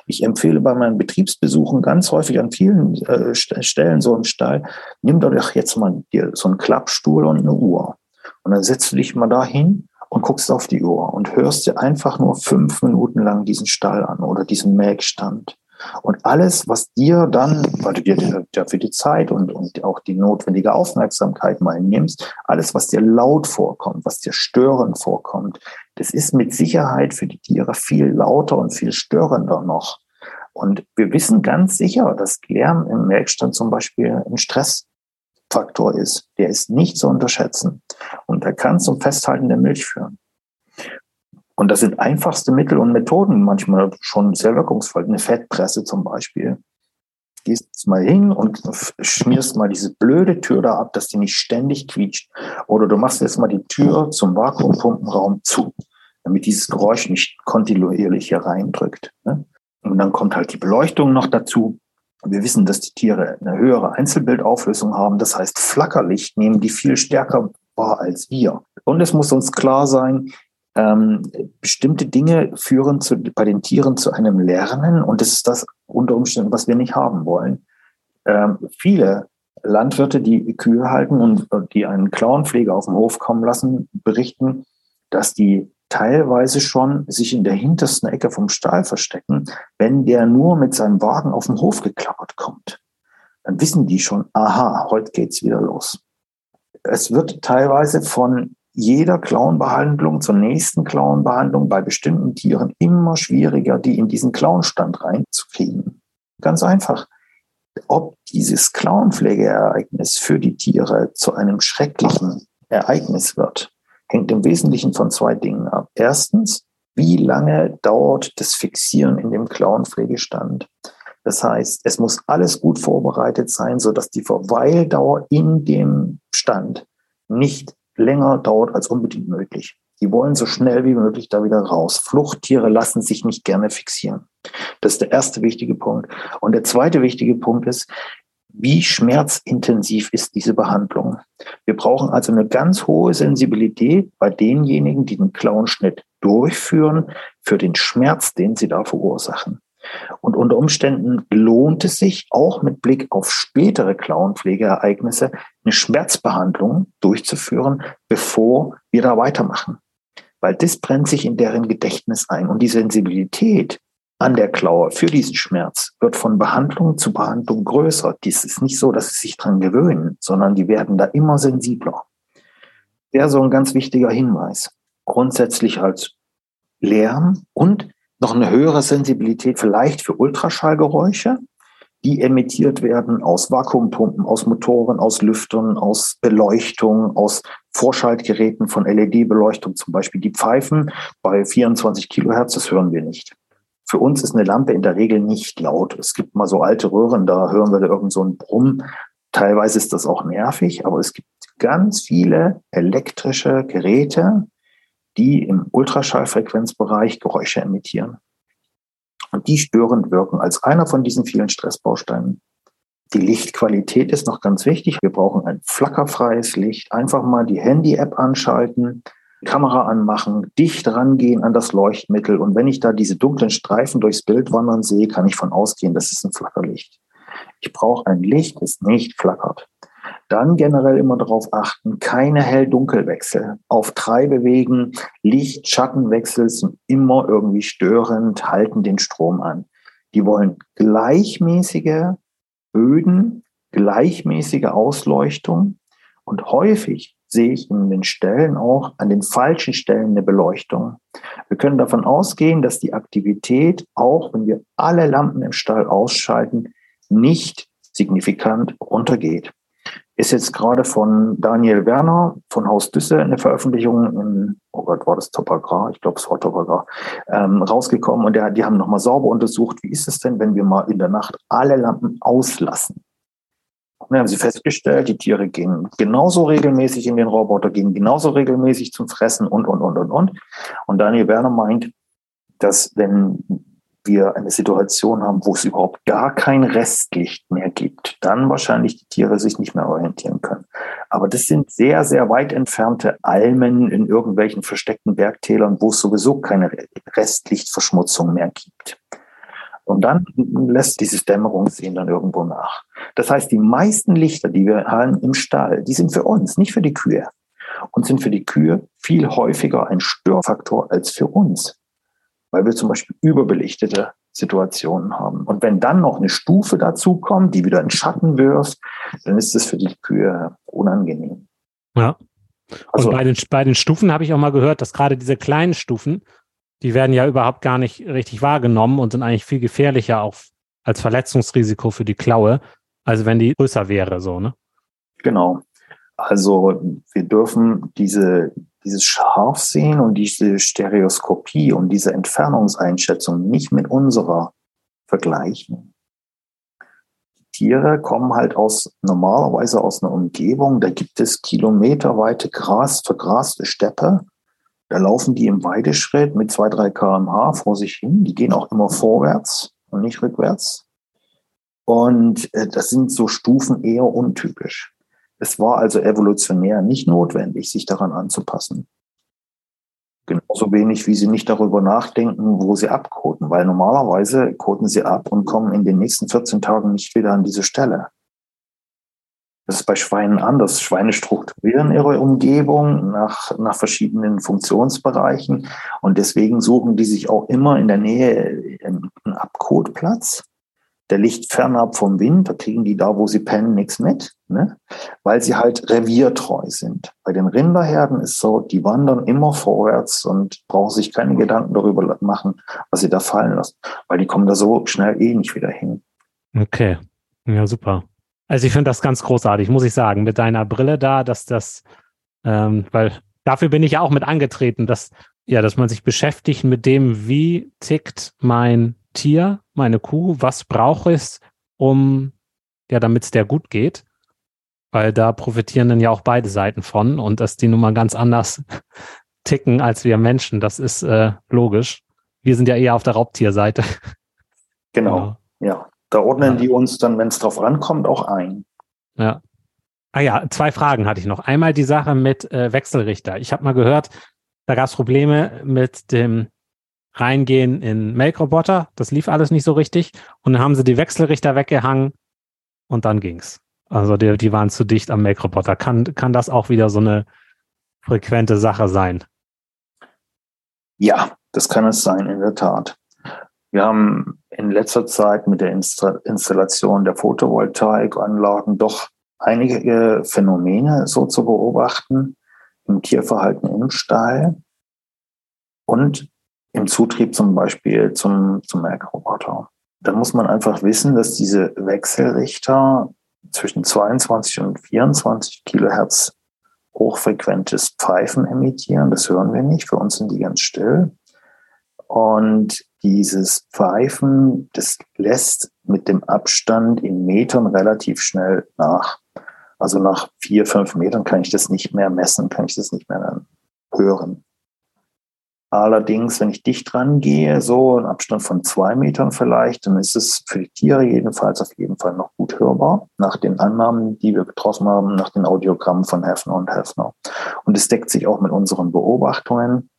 Ich empfehle bei meinen Betriebsbesuchen ganz häufig an vielen äh, Stellen so im Stall, nimm doch jetzt mal dir so einen Klappstuhl und eine Uhr. Und dann setzt du dich mal dahin und guckst auf die Uhr und hörst dir einfach nur fünf Minuten lang diesen Stall an oder diesen Melkstand. Und alles, was dir dann, weil du dir dafür die Zeit und, und auch die notwendige Aufmerksamkeit mal nimmst, alles, was dir laut vorkommt, was dir störend vorkommt, das ist mit Sicherheit für die Tiere viel lauter und viel störender noch Und wir wissen ganz sicher, dass Lärm im Melkstand zum Beispiel ein Stressfaktor ist. Der ist nicht zu unterschätzen. Und der kann zum Festhalten der Milch führen. Und das sind einfachste Mittel und Methoden, manchmal schon sehr wirkungsvoll. Eine Fettpresse zum Beispiel. Gehst mal hin und schmierst mal diese blöde Tür da ab, dass die nicht ständig quietscht. Oder du machst jetzt mal die Tür zum Vakuumpumpenraum zu, damit dieses Geräusch nicht kontinuierlich hier reindrückt. Ne? Und dann kommt halt die Beleuchtung noch dazu. Wir wissen, dass die Tiere eine höhere Einzelbildauflösung haben. Das heißt, Flackerlicht nehmen die viel stärker wahr als wir. Und es muss uns klar sein, ähm, bestimmte Dinge führen zu, bei den Tieren zu einem Lernen und das ist das unter Umständen, was wir nicht haben wollen. Ähm, viele Landwirte, die Kühe halten und die einen Klauenpfleger auf den Hof kommen lassen, berichten, dass die teilweise schon sich in der hintersten Ecke vom Stall verstecken, wenn der nur mit seinem Wagen auf den Hof geklappert kommt. Dann wissen die schon, aha, heute geht's wieder los. Es wird teilweise von jeder Klauenbehandlung zur nächsten Klauenbehandlung bei bestimmten Tieren immer schwieriger, die in diesen Klauenstand reinzukriegen. Ganz einfach. Ob dieses Klauenpflegeereignis für die Tiere zu einem schrecklichen Ereignis wird, hängt im Wesentlichen von zwei Dingen ab. Erstens, wie lange dauert das Fixieren in dem Klauenpflegestand? Das heißt, es muss alles gut vorbereitet sein, so dass die Verweildauer in dem Stand nicht länger dauert als unbedingt möglich. Die wollen so schnell wie möglich da wieder raus. Fluchttiere lassen sich nicht gerne fixieren. Das ist der erste wichtige Punkt. Und der zweite wichtige Punkt ist, wie schmerzintensiv ist diese Behandlung? Wir brauchen also eine ganz hohe Sensibilität bei denjenigen, die den Klauenschnitt durchführen, für den Schmerz, den sie da verursachen. Und unter Umständen lohnt es sich auch mit Blick auf spätere Klauenpflegeereignisse eine Schmerzbehandlung durchzuführen, bevor wir da weitermachen. Weil das brennt sich in deren Gedächtnis ein. Und die Sensibilität an der Klaue für diesen Schmerz wird von Behandlung zu Behandlung größer. Dies ist nicht so, dass sie sich dran gewöhnen, sondern die werden da immer sensibler. Wäre so ein ganz wichtiger Hinweis. Grundsätzlich als Lärm und noch eine höhere Sensibilität vielleicht für Ultraschallgeräusche, die emittiert werden aus Vakuumpumpen, aus Motoren, aus Lüftern, aus Beleuchtung, aus Vorschaltgeräten von LED-Beleuchtung, zum Beispiel die Pfeifen bei 24 Kilohertz, das hören wir nicht. Für uns ist eine Lampe in der Regel nicht laut. Es gibt mal so alte Röhren, da hören wir da irgend so einen Brumm. Teilweise ist das auch nervig, aber es gibt ganz viele elektrische Geräte, die im Ultraschallfrequenzbereich Geräusche emittieren. Und die störend wirken als einer von diesen vielen Stressbausteinen. Die Lichtqualität ist noch ganz wichtig. Wir brauchen ein flackerfreies Licht. Einfach mal die Handy-App anschalten, Kamera anmachen, dicht rangehen an das Leuchtmittel. Und wenn ich da diese dunklen Streifen durchs Bild wandern sehe, kann ich von ausgehen, das ist ein Flackerlicht. Ich brauche ein Licht, das nicht flackert. Dann generell immer darauf achten, keine Hell-Dunkel-Wechsel. Auf Treibewegen, Licht-Schattenwechsel sind immer irgendwie störend, halten den Strom an. Die wollen gleichmäßige Böden, gleichmäßige Ausleuchtung und häufig sehe ich in den Stellen auch an den falschen Stellen eine Beleuchtung. Wir können davon ausgehen, dass die Aktivität, auch wenn wir alle Lampen im Stall ausschalten, nicht signifikant runtergeht ist jetzt gerade von Daniel Werner von Haus Düsse eine Veröffentlichung in, oh Gott, war das Topagrar? Ich glaube, es war Topagrar, ähm, rausgekommen und der, die haben nochmal sauber untersucht, wie ist es denn, wenn wir mal in der Nacht alle Lampen auslassen? Und dann haben sie festgestellt, die Tiere gehen genauso regelmäßig in den Roboter, gehen genauso regelmäßig zum Fressen und, und, und, und, und. Und Daniel Werner meint, dass wenn wir eine Situation haben, wo es überhaupt gar kein Restlicht mehr gibt, dann wahrscheinlich die Tiere sich nicht mehr orientieren können. Aber das sind sehr, sehr weit entfernte Almen in irgendwelchen versteckten Bergtälern, wo es sowieso keine Restlichtverschmutzung mehr gibt. Und dann lässt dieses Dämmerungssehen dann irgendwo nach. Das heißt, die meisten Lichter, die wir haben im Stall, die sind für uns, nicht für die Kühe. Und sind für die Kühe viel häufiger ein Störfaktor als für uns weil wir zum Beispiel überbelichtete Situationen haben. Und wenn dann noch eine Stufe dazu kommt, die wieder in Schatten wirft, dann ist das für die Kühe unangenehm. Ja. Also, Und bei den, bei den Stufen habe ich auch mal gehört, dass gerade diese kleinen Stufen, die werden ja überhaupt gar nicht richtig wahrgenommen und sind eigentlich viel gefährlicher auch als Verletzungsrisiko für die Klaue, als wenn die größer wäre, so, ne? Genau. Also wir dürfen diese, dieses Scharfsehen und diese Stereoskopie und diese Entfernungseinschätzung nicht mit unserer vergleichen. Die Tiere kommen halt aus normalerweise aus einer Umgebung, da gibt es kilometerweite Gras, vergraste Steppe. Da laufen die im Weideschritt mit zwei, drei kmh vor sich hin. Die gehen auch immer vorwärts und nicht rückwärts. Und äh, das sind so Stufen eher untypisch. Es war also evolutionär nicht notwendig, sich daran anzupassen. Genauso wenig, wie sie nicht darüber nachdenken, wo sie abkoten, weil normalerweise koten sie ab und kommen in den nächsten 14 Tagen nicht wieder an diese Stelle. Das ist bei Schweinen anders. Schweine strukturieren ihre Umgebung nach, nach verschiedenen Funktionsbereichen und deswegen suchen die sich auch immer in der Nähe einen Abkotplatz der liegt fernab vom Wind, da kriegen die da, wo sie pennen, nichts mit, ne? weil sie halt reviertreu sind. Bei den Rinderherden ist so, die wandern immer vorwärts und brauchen sich keine Gedanken darüber machen, was sie da fallen lassen, weil die kommen da so schnell eh nicht wieder hin. Okay, ja super. Also ich finde das ganz großartig, muss ich sagen, mit deiner Brille da, dass das, ähm, weil dafür bin ich ja auch mit angetreten, dass ja, dass man sich beschäftigt mit dem, wie tickt mein Tier, meine Kuh, was brauche ich, um, ja, damit es der gut geht. Weil da profitieren dann ja auch beide Seiten von und dass die nun mal ganz anders ticken als wir Menschen, das ist äh, logisch. Wir sind ja eher auf der Raubtierseite. Genau, genau. ja. Da ordnen ja. die uns dann, wenn es drauf rankommt, auch ein. Ja. Ah ja, zwei Fragen hatte ich noch. Einmal die Sache mit äh, Wechselrichter. Ich habe mal gehört, da gab es Probleme mit dem reingehen in Melkroboter. Das lief alles nicht so richtig. Und dann haben sie die Wechselrichter weggehangen und dann ging's. Also die, die waren zu dicht am Melkroboter. Kann, kann das auch wieder so eine frequente Sache sein? Ja, das kann es sein, in der Tat. Wir haben in letzter Zeit mit der Installation der Photovoltaikanlagen doch einige Phänomene so zu beobachten im Tierverhalten im Stall. Und im Zutrieb zum Beispiel zum, zum Melkroboter. Da muss man einfach wissen, dass diese Wechselrichter zwischen 22 und 24 Kilohertz hochfrequentes Pfeifen emittieren. Das hören wir nicht. Für uns sind die ganz still. Und dieses Pfeifen, das lässt mit dem Abstand in Metern relativ schnell nach. Also nach vier, fünf Metern kann ich das nicht mehr messen, kann ich das nicht mehr hören. Allerdings, wenn ich dicht dran gehe, so einen Abstand von zwei Metern vielleicht, dann ist es für die Tiere jedenfalls auf jeden Fall noch gut hörbar, nach den Annahmen, die wir getroffen haben, nach den Audiogrammen von Hefner und Hefner. Und es deckt sich auch mit unseren Beobachtungen,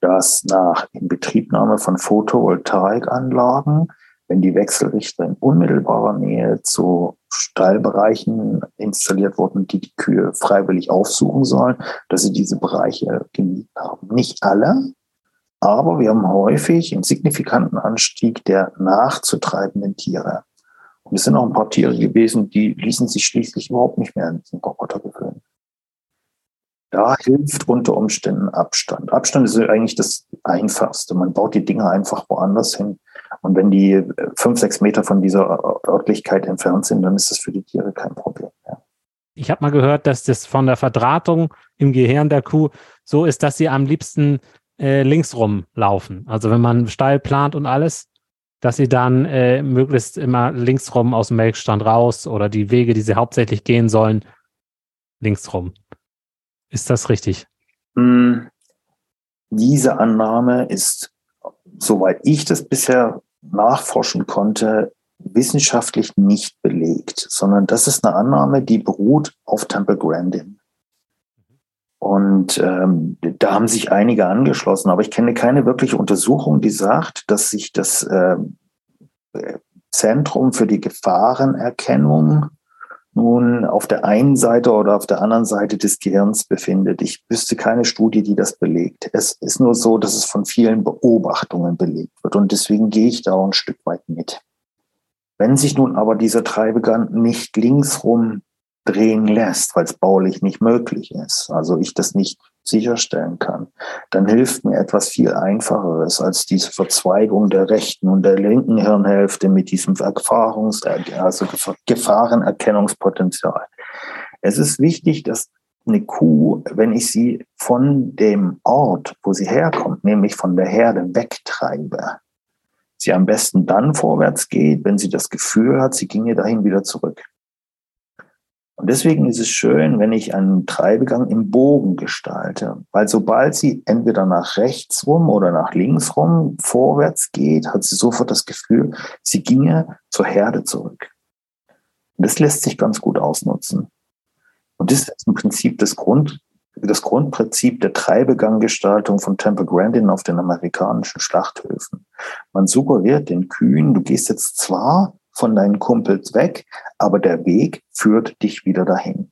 dass nach Inbetriebnahme von Photovoltaikanlagen, wenn die Wechselrichter in unmittelbarer Nähe zu Stallbereichen installiert wurden, die die Kühe freiwillig aufsuchen sollen, dass sie diese Bereiche gemieden haben. Nicht alle, aber wir haben häufig einen signifikanten Anstieg der nachzutreibenden Tiere. Und es sind auch ein paar Tiere gewesen, die ließen sich schließlich überhaupt nicht mehr an diesen Roboter gewöhnen. Da hilft unter Umständen Abstand. Abstand ist eigentlich das Einfachste. Man baut die Dinge einfach woanders hin. Und wenn die fünf, sechs Meter von dieser Örtlichkeit entfernt sind, dann ist das für die Tiere kein Problem. Ich habe mal gehört, dass das von der Verdrahtung im Gehirn der Kuh so ist, dass sie am liebsten äh, links rumlaufen. Also wenn man Stall plant und alles, dass sie dann äh, möglichst immer links rum aus dem Melkstand raus oder die Wege, die sie hauptsächlich gehen sollen, links rum. Ist das richtig? Mm, diese Annahme ist, soweit ich das bisher nachforschen konnte, wissenschaftlich nicht belegt, sondern das ist eine Annahme, die beruht auf Temple Grandin. Und ähm, da haben sich einige angeschlossen, aber ich kenne keine wirkliche Untersuchung, die sagt, dass sich das äh, Zentrum für die Gefahrenerkennung nun auf der einen Seite oder auf der anderen Seite des Gehirns befindet. Ich wüsste keine Studie, die das belegt. Es ist nur so, dass es von vielen Beobachtungen belegt wird und deswegen gehe ich da auch ein Stück weit mit. Wenn sich nun aber dieser Treibegang nicht linksrum drehen lässt, weil es baulich nicht möglich ist, also ich das nicht sicherstellen kann, dann hilft mir etwas viel Einfacheres als diese Verzweigung der rechten und der linken Hirnhälfte mit diesem Erfahrungs-, also Gefahrenerkennungspotenzial. Es ist wichtig, dass eine Kuh, wenn ich sie von dem Ort, wo sie herkommt, nämlich von der Herde wegtreibe, sie am besten dann vorwärts geht, wenn sie das Gefühl hat, sie ginge dahin wieder zurück. Und deswegen ist es schön, wenn ich einen Treibegang im Bogen gestalte, weil sobald sie entweder nach rechts rum oder nach links rum vorwärts geht, hat sie sofort das Gefühl, sie ginge zur Herde zurück. Und das lässt sich ganz gut ausnutzen. Und das ist im Prinzip das Grund, das Grundprinzip der Treibeganggestaltung von Temple Grandin auf den amerikanischen Schlachthöfen. Man suggeriert den Kühen, du gehst jetzt zwar von deinen Kumpels weg, aber der Weg führt dich wieder dahin,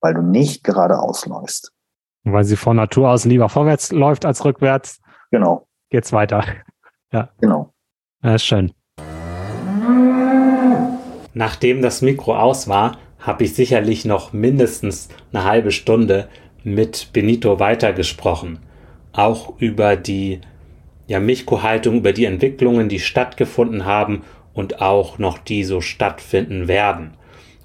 weil du nicht geradeaus läufst. Weil sie von Natur aus lieber vorwärts läuft als rückwärts. Genau. Geht's weiter. Ja. Genau. Ja, ist schön. Nachdem das Mikro aus war, habe ich sicherlich noch mindestens eine halbe Stunde mit Benito weitergesprochen. Auch über die ja, Milchkuhhaltung, über die Entwicklungen, die stattgefunden haben und auch noch die so stattfinden werden.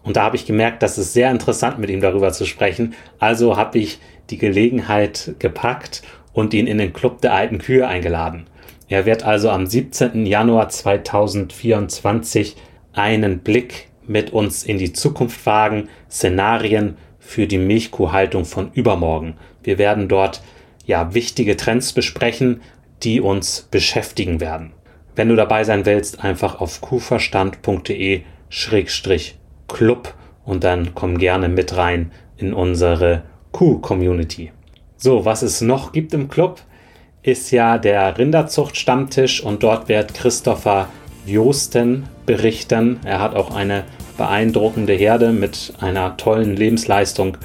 Und da habe ich gemerkt, dass es sehr interessant mit ihm darüber zu sprechen. Also habe ich die Gelegenheit gepackt und ihn in den Club der alten Kühe eingeladen. Er wird also am 17. Januar 2024 einen Blick mit uns in die Zukunft wagen, Szenarien für die Milchkuhhaltung von übermorgen. Wir werden dort ja wichtige Trends besprechen, die uns beschäftigen werden. Wenn du dabei sein willst, einfach auf kuhverstand.de-club und dann komm gerne mit rein in unsere Kuh-Community. So, was es noch gibt im Club, ist ja der Rinderzucht-Stammtisch und dort wird Christopher Josten berichten. Er hat auch eine beeindruckende Herde mit einer tollen Lebensleistung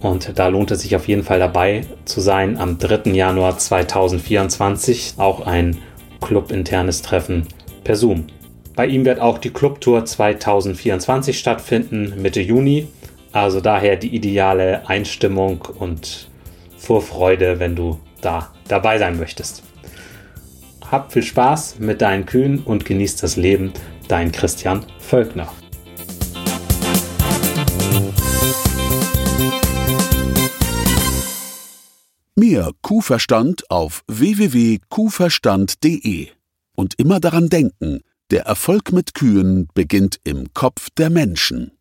und da lohnt es sich auf jeden Fall dabei zu sein am 3. Januar 2024. Auch ein clubinternes Treffen per Zoom. Bei ihm wird auch die Clubtour 2024 stattfinden, Mitte Juni. Also daher die ideale Einstimmung und Vorfreude, wenn du da dabei sein möchtest. Hab viel Spaß mit deinen Kühen und genieß das Leben. Dein Christian Völkner. Mehr Kuhverstand auf www.kuhverstand.de. Und immer daran denken, der Erfolg mit Kühen beginnt im Kopf der Menschen.